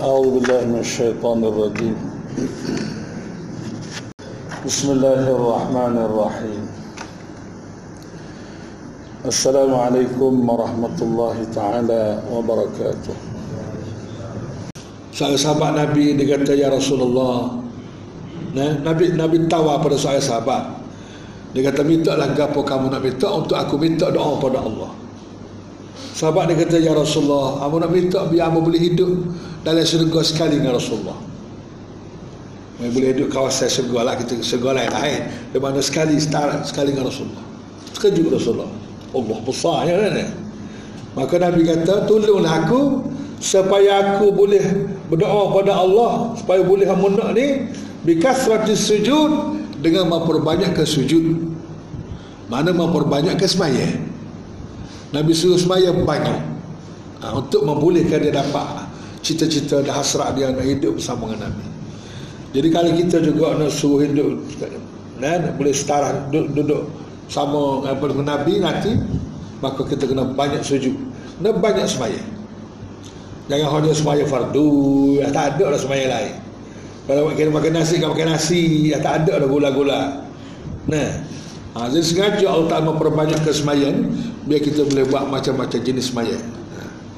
أعوذ بالله من الشيطان الرجيم بسم الله الرحمن الرحيم السلام عليكم ورحمة الله تعالى وبركاته Salah sahabat Nabi dia kata ya Rasulullah. Nah, Nabi Nabi tawa pada saya sahabat. Dia kata minta lah apa kamu nak minta untuk aku minta doa pada Allah. Sahabat dia kata ya Rasulullah, aku nak minta biar aku boleh hidup dalam syurga sekali dengan Rasulullah. Mereka boleh hidup kawasan syurga lah kita syurga lain lain. Di mana sekali setara sekali dengan Rasulullah. Sekejap Rasulullah. Allah besar ya kan? Maka Nabi kata tolonglah aku supaya aku boleh berdoa pada Allah supaya boleh amunah ni bikasrati sujud dengan memperbanyakkan sujud mana memperbanyakkan semaya Nabi suruh semaya banyak ha, untuk membolehkan dia dapat cita-cita dan hasrat dia nak hidup bersama dengan Nabi. Jadi kalau kita juga nak suruh hidup kan, boleh setara duduk, duduk sama dengan Nabi nanti maka kita kena banyak sujud. Kena banyak semaya Jangan hanya semaya fardu ya, Tak ada lah semaya lain. Kalau kira makan nasi kan makan nasi ya, Tak ada lah gula-gula. Nah ha, Jadi sengaja Allah Ta'ala memperbanyak kesemayan Biar kita boleh buat macam-macam jenis semaya